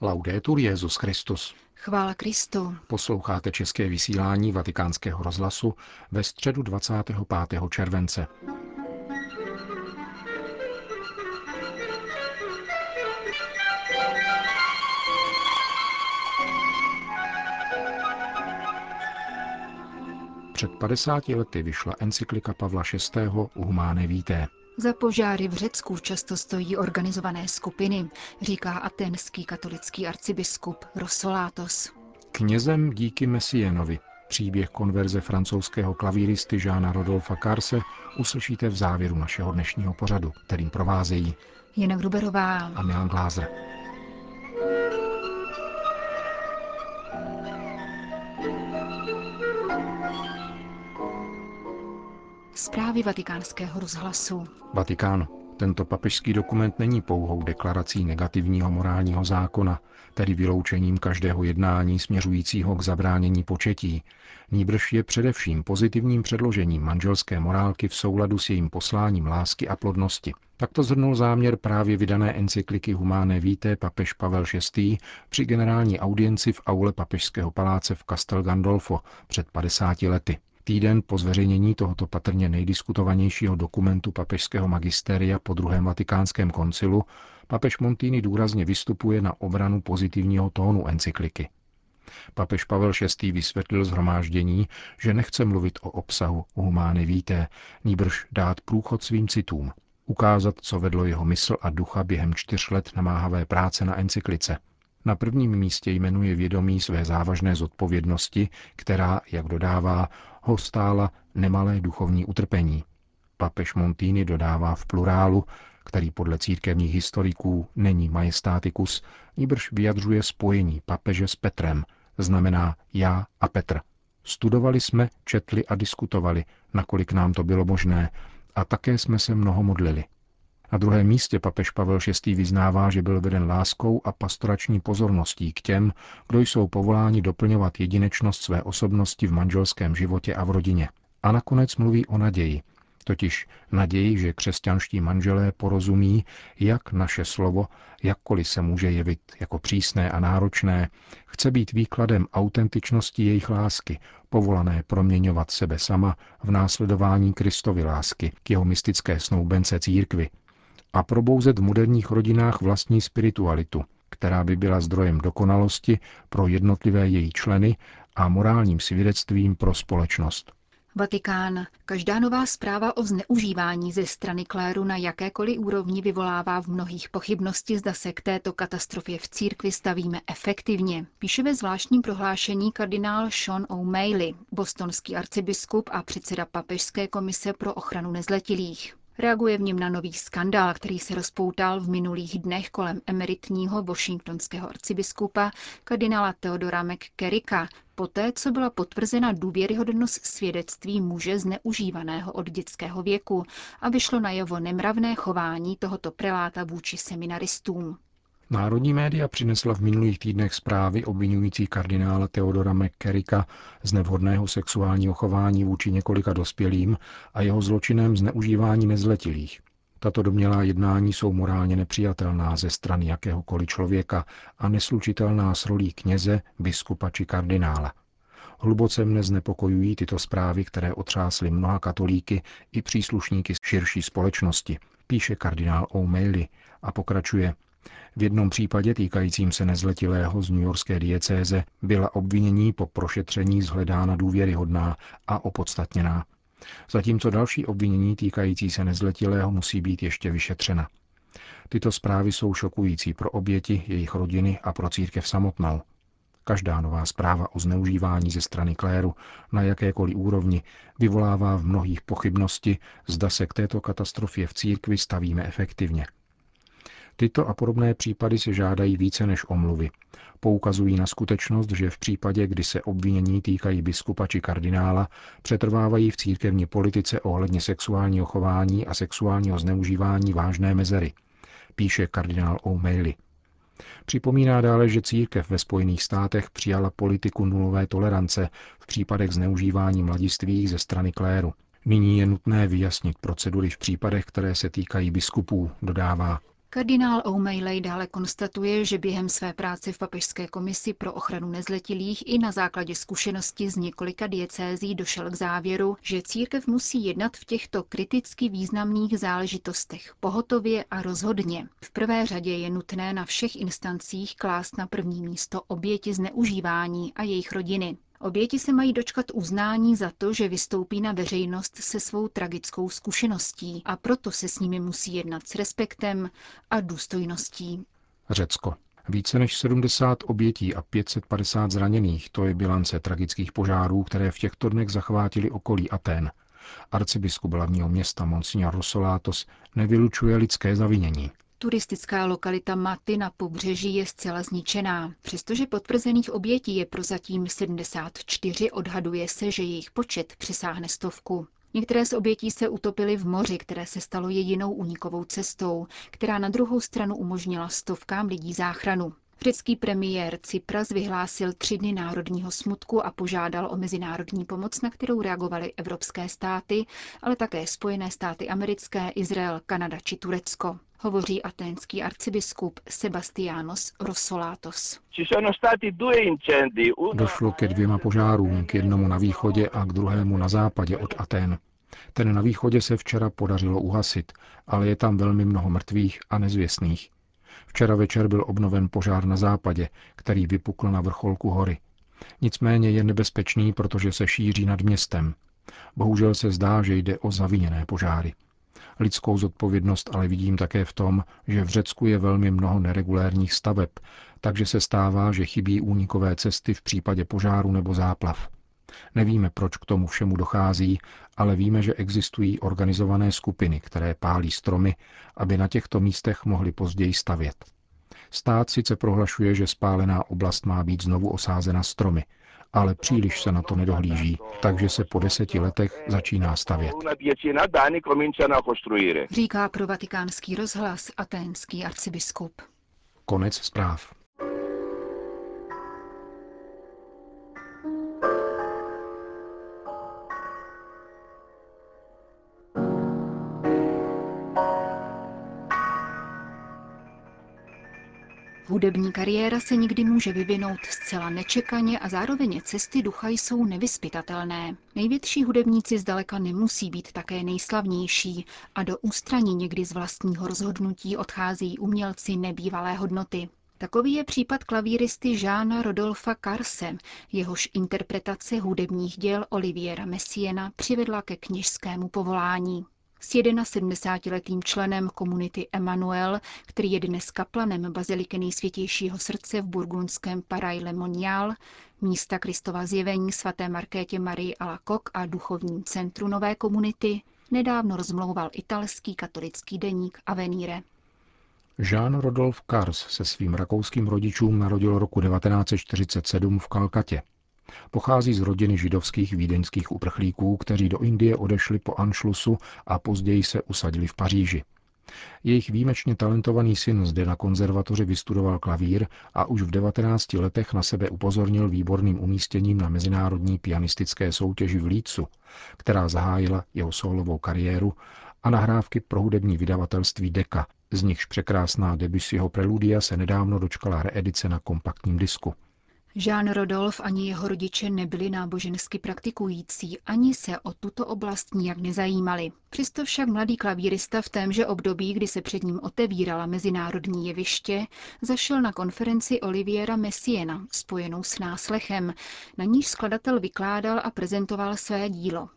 Laudetur Jezus Christus. Chvála Kristu. Posloucháte české vysílání Vatikánského rozhlasu ve středu 25. července. Před 50 lety vyšla encyklika Pavla VI. Humane Vitae. Za požáry v Řecku často stojí organizované skupiny, říká atenský katolický arcibiskup Rosolátos. Knězem díky Mesienovi. Příběh konverze francouzského klavíristy Žána Rodolfa Karse uslyšíte v závěru našeho dnešního pořadu, kterým provázejí Jena Gruberová a Milan Glázer. Zprávy vatikánského rozhlasu. Vatikán. Tento papežský dokument není pouhou deklarací negativního morálního zákona, tedy vyloučením každého jednání směřujícího k zabránění početí. Nýbrž je především pozitivním předložením manželské morálky v souladu s jejím posláním lásky a plodnosti. Takto zhrnul záměr právě vydané encykliky Humane Vitae papež Pavel VI. při generální audienci v aule papežského paláce v Castel Gandolfo před 50 lety. Týden po zveřejnění tohoto patrně nejdiskutovanějšího dokumentu papežského magisteria po druhém vatikánském koncilu papež Montini důrazně vystupuje na obranu pozitivního tónu encykliky. Papež Pavel VI. vysvětlil zhromáždění, že nechce mluvit o obsahu humány víté, níbrž dát průchod svým citům, ukázat, co vedlo jeho mysl a ducha během čtyř let namáhavé práce na encyklice. Na prvním místě jmenuje vědomí své závažné zodpovědnosti, která, jak dodává, ho stála nemalé duchovní utrpení. Papež Montini dodává v plurálu, který podle církevních historiků není majestatikus, níbrž vyjadřuje spojení papeže s Petrem, znamená já a Petr. Studovali jsme, četli a diskutovali, nakolik nám to bylo možné, a také jsme se mnoho modlili. Na druhém místě papež Pavel VI. vyznává, že byl veden láskou a pastorační pozorností k těm, kdo jsou povoláni doplňovat jedinečnost své osobnosti v manželském životě a v rodině. A nakonec mluví o naději, totiž naději, že křesťanští manželé porozumí, jak naše slovo, jakkoliv se může jevit jako přísné a náročné, chce být výkladem autentičnosti jejich lásky, povolané proměňovat sebe sama v následování Kristovy lásky k jeho mystické snoubence církvy, a probouzet v moderních rodinách vlastní spiritualitu, která by byla zdrojem dokonalosti pro jednotlivé její členy a morálním svědectvím pro společnost. Vatikán. Každá nová zpráva o zneužívání ze strany kléru na jakékoliv úrovni vyvolává v mnohých pochybnosti, zda se k této katastrofě v církvi stavíme efektivně. Píše ve zvláštním prohlášení kardinál Sean O'Malley, bostonský arcibiskup a předseda Papežské komise pro ochranu nezletilých. Reaguje v něm na nový skandál, který se rozpoutal v minulých dnech kolem emeritního washingtonského arcibiskupa kardinála Theodora McCarricka, poté co byla potvrzena důvěryhodnost svědectví muže zneužívaného od dětského věku a vyšlo na jeho nemravné chování tohoto preláta vůči seminaristům. Národní média přinesla v minulých týdnech zprávy obvinující kardinála Theodora McCarricka z nevhodného sexuálního chování vůči několika dospělým a jeho zločinem zneužívání nezletilých. Tato domělá jednání jsou morálně nepřijatelná ze strany jakéhokoliv člověka a neslučitelná s rolí kněze, biskupa či kardinála. Hluboce mne znepokojují tyto zprávy, které otřásly mnoha katolíky i příslušníky širší společnosti, píše kardinál O'Malley a pokračuje – v jednom případě týkajícím se nezletilého z Yorkské diecéze byla obvinění po prošetření zhledána důvěryhodná a opodstatněná. Zatímco další obvinění týkající se nezletilého musí být ještě vyšetřena. Tyto zprávy jsou šokující pro oběti, jejich rodiny a pro církev samotnou. Každá nová zpráva o zneužívání ze strany kléru na jakékoliv úrovni vyvolává v mnohých pochybnosti, zda se k této katastrofě v církvi stavíme efektivně. Tyto a podobné případy se žádají více než omluvy. Poukazují na skutečnost, že v případě, kdy se obvinění týkají biskupa či kardinála, přetrvávají v církevní politice ohledně sexuálního chování a sexuálního zneužívání vážné mezery, píše kardinál O'Malley. Připomíná dále, že církev ve Spojených státech přijala politiku nulové tolerance v případech zneužívání mladistvých ze strany kléru. Nyní je nutné vyjasnit procedury v případech, které se týkají biskupů, dodává. Kardinál O'Malley dále konstatuje, že během své práce v Papežské komisi pro ochranu nezletilých i na základě zkušenosti z několika diecézí došel k závěru, že církev musí jednat v těchto kriticky významných záležitostech pohotově a rozhodně. V prvé řadě je nutné na všech instancích klást na první místo oběti zneužívání a jejich rodiny. Oběti se mají dočkat uznání za to, že vystoupí na veřejnost se svou tragickou zkušeností a proto se s nimi musí jednat s respektem a důstojností. Řecko. Více než 70 obětí a 550 zraněných, to je bilance tragických požárů, které v těchto dnech zachvátili okolí Aten. Arcibiskup hlavního města Monsignor Rosolátos nevylučuje lidské zavinění. Turistická lokalita Maty na pobřeží je zcela zničená. Přestože potvrzených obětí je prozatím 74, odhaduje se, že jejich počet přesáhne stovku. Některé z obětí se utopily v moři, které se stalo jedinou unikovou cestou, která na druhou stranu umožnila stovkám lidí záchranu. Řecký premiér Cypras vyhlásil tři dny národního smutku a požádal o mezinárodní pomoc, na kterou reagovaly evropské státy, ale také Spojené státy americké, Izrael, Kanada či Turecko. Hovoří aténský arcibiskup Sebastianos Rossolatos. Došlo ke dvěma požárům, k jednomu na východě a k druhému na západě od Aten. Ten na východě se včera podařilo uhasit, ale je tam velmi mnoho mrtvých a nezvěstných. Včera večer byl obnoven požár na západě, který vypukl na vrcholku hory. Nicméně je nebezpečný, protože se šíří nad městem. Bohužel se zdá, že jde o zaviněné požáry. Lidskou zodpovědnost ale vidím také v tom, že v Řecku je velmi mnoho neregulérních staveb, takže se stává, že chybí únikové cesty v případě požáru nebo záplav. Nevíme, proč k tomu všemu dochází, ale víme, že existují organizované skupiny, které pálí stromy, aby na těchto místech mohli později stavět. Stát sice prohlašuje, že spálená oblast má být znovu osázena stromy, ale příliš se na to nedohlíží, takže se po deseti letech začíná stavět. Říká pro vatikánský rozhlas aténský arcibiskup. Konec zpráv. Hudební kariéra se někdy může vyvinout zcela nečekaně a zároveň cesty ducha jsou nevyspytatelné. Největší hudebníci zdaleka nemusí být také nejslavnější a do ústraní někdy z vlastního rozhodnutí odchází umělci nebývalé hodnoty. Takový je případ klavíristy Žána Rodolfa Karse, jehož interpretace hudebních děl Oliviera Messiena přivedla ke kněžskému povolání. S 71-letým členem komunity Emanuel, který je dnes kaplanem Baziliky nejsvětějšího srdce v burgundském Paraille Monial, místa Kristova zjevení svaté Markétě Marie Alacoque a duchovním centru nové komunity, nedávno rozmlouval italský katolický deník Avenire. Jean Rodolf Kars se svým rakouským rodičům narodil roku 1947 v Kalkatě. Pochází z rodiny židovských vídeňských uprchlíků, kteří do Indie odešli po Anšlusu a později se usadili v Paříži. Jejich výjimečně talentovaný syn zde na konzervatoři vystudoval klavír a už v 19 letech na sebe upozornil výborným umístěním na mezinárodní pianistické soutěži v Lícu, která zahájila jeho solovou kariéru a nahrávky pro hudební vydavatelství Deka, z nichž překrásná Debussyho preludia se nedávno dočkala reedice na kompaktním disku. Jean Rodolf ani jeho rodiče nebyli nábožensky praktikující, ani se o tuto oblast nijak nezajímali. Přesto však mladý klavírista v témže období, kdy se před ním otevírala mezinárodní jeviště, zašel na konferenci Oliviera Messiena, spojenou s náslechem, na níž skladatel vykládal a prezentoval své dílo.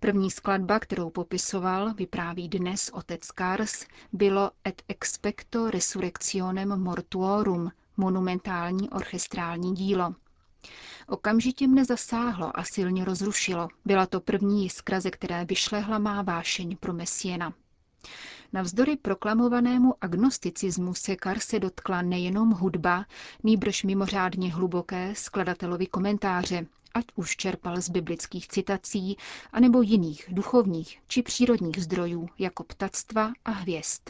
První skladba, kterou popisoval, vypráví dnes otec Kars, bylo Et expecto resurrectionem mortuorum, monumentální orchestrální dílo. Okamžitě mne zasáhlo a silně rozrušilo. Byla to první jiskra, ze které vyšlehla má vášeň pro Mesiena. Navzdory proklamovanému agnosticismu se Karse dotkla nejenom hudba, nýbrž mimořádně hluboké skladatelovi komentáře, ať už čerpal z biblických citací, anebo jiných duchovních či přírodních zdrojů, jako ptactva a hvězd.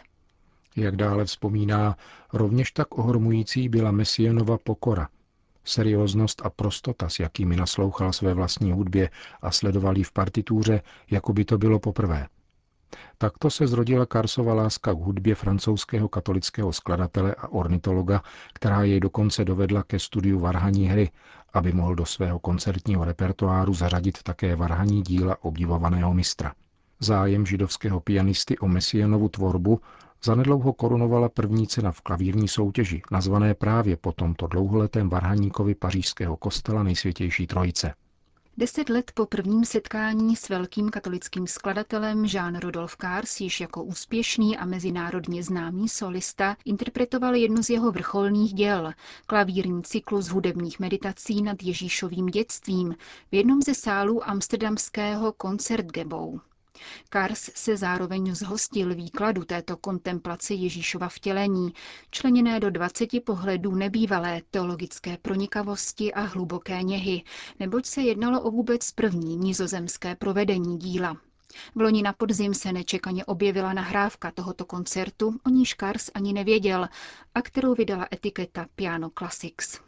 Jak dále vzpomíná, rovněž tak ohromující byla Mesienova pokora, serióznost a prostota, s jakými naslouchal své vlastní hudbě a sledoval ji v partituře, jako by to bylo poprvé. Takto se zrodila Karsova láska k hudbě francouzského katolického skladatele a ornitologa, která jej dokonce dovedla ke studiu varhaní hry, aby mohl do svého koncertního repertoáru zařadit také varhaní díla obdivovaného mistra. Zájem židovského pianisty o Messianovu tvorbu zanedlouho korunovala první cena v klavírní soutěži, nazvané právě po tomto dlouholetém varhaníkovi pařížského kostela nejsvětější trojice. Deset let po prvním setkání s velkým katolickým skladatelem Jean Rodolphe Cars již jako úspěšný a mezinárodně známý solista interpretoval jedno z jeho vrcholných děl, klavírní cyklus hudebních meditací nad Ježíšovým dětstvím v jednom ze sálů amsterdamského Concertgebouw. Kars se zároveň zhostil výkladu této kontemplace Ježíšova vtělení, členěné do 20 pohledů nebývalé teologické pronikavosti a hluboké něhy, neboť se jednalo o vůbec první nizozemské provedení díla. V loni na podzim se nečekaně objevila nahrávka tohoto koncertu, o níž Kars ani nevěděl, a kterou vydala etiketa Piano Classics.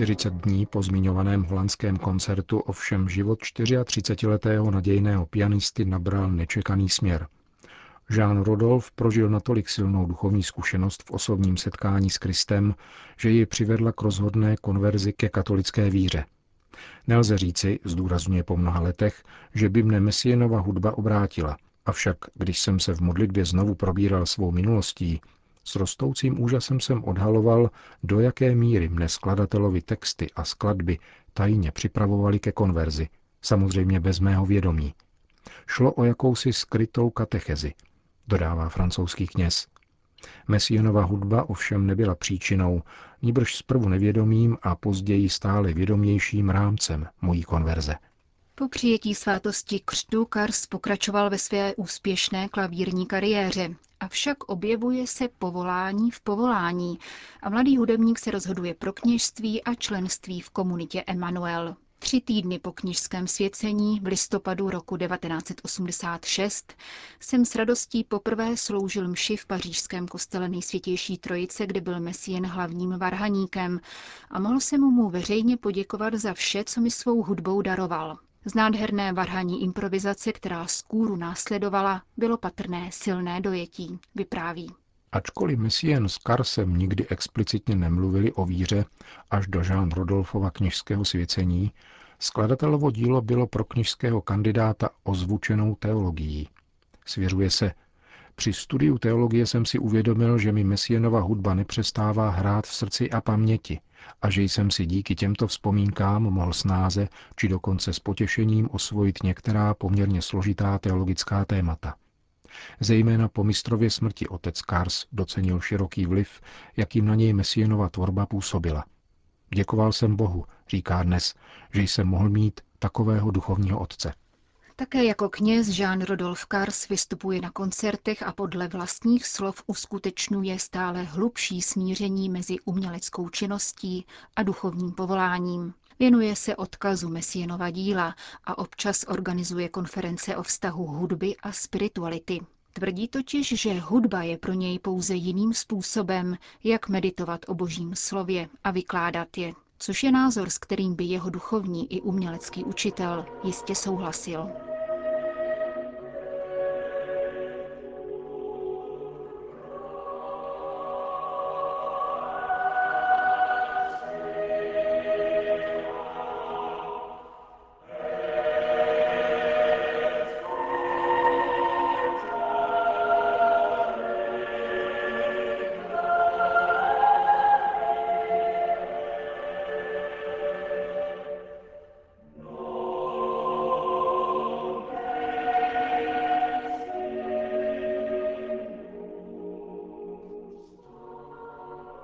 40 dní po zmiňovaném holandském koncertu ovšem život 34-letého nadějného pianisty nabral nečekaný směr. Jean Rodolphe prožil natolik silnou duchovní zkušenost v osobním setkání s Kristem, že ji přivedla k rozhodné konverzi ke katolické víře. Nelze říci, zdůrazňuje po mnoha letech, že by mne Messienova hudba obrátila, avšak když jsem se v modlitbě znovu probíral svou minulostí, s rostoucím úžasem jsem odhaloval, do jaké míry mne skladatelovi texty a skladby tajně připravovali ke konverzi, samozřejmě bez mého vědomí. Šlo o jakousi skrytou katechezi, dodává francouzský kněz. Mesienova hudba ovšem nebyla příčinou, níbrž zprvu nevědomým a později stále vědomějším rámcem mojí konverze. Po přijetí svátosti křtu Kars pokračoval ve své úspěšné klavírní kariéře, avšak objevuje se povolání v povolání a mladý hudebník se rozhoduje pro kněžství a členství v komunitě Emanuel. Tři týdny po knižském svěcení v listopadu roku 1986 jsem s radostí poprvé sloužil mši v pařížském kostele nejsvětější trojice, kde byl Mesien hlavním varhaníkem a mohl jsem mu veřejně poděkovat za vše, co mi svou hudbou daroval. Z nádherné varhaní improvizace, která z kůru následovala, bylo patrné silné dojetí, vypráví. Ačkoliv Messien s Karsem nikdy explicitně nemluvili o víře až do Jean Rodolfova kněžského svěcení, skladatelovo dílo bylo pro kněžského kandidáta ozvučenou teologií. Svěřuje se, při studiu teologie jsem si uvědomil, že mi Messienova hudba nepřestává hrát v srdci a paměti a že jsem si díky těmto vzpomínkám mohl snáze či dokonce s potěšením osvojit některá poměrně složitá teologická témata. Zejména po mistrově smrti otec Kars docenil široký vliv, jakým na něj Messienova tvorba působila. Děkoval jsem Bohu, říká dnes, že jsem mohl mít takového duchovního otce. Také jako kněz Jean Rodolphe Kars vystupuje na koncertech a podle vlastních slov uskutečňuje stále hlubší smíření mezi uměleckou činností a duchovním povoláním. Věnuje se odkazu Messienova díla a občas organizuje konference o vztahu hudby a spirituality. Tvrdí totiž, že hudba je pro něj pouze jiným způsobem, jak meditovat o božím slově a vykládat je, což je názor, s kterým by jeho duchovní i umělecký učitel jistě souhlasil.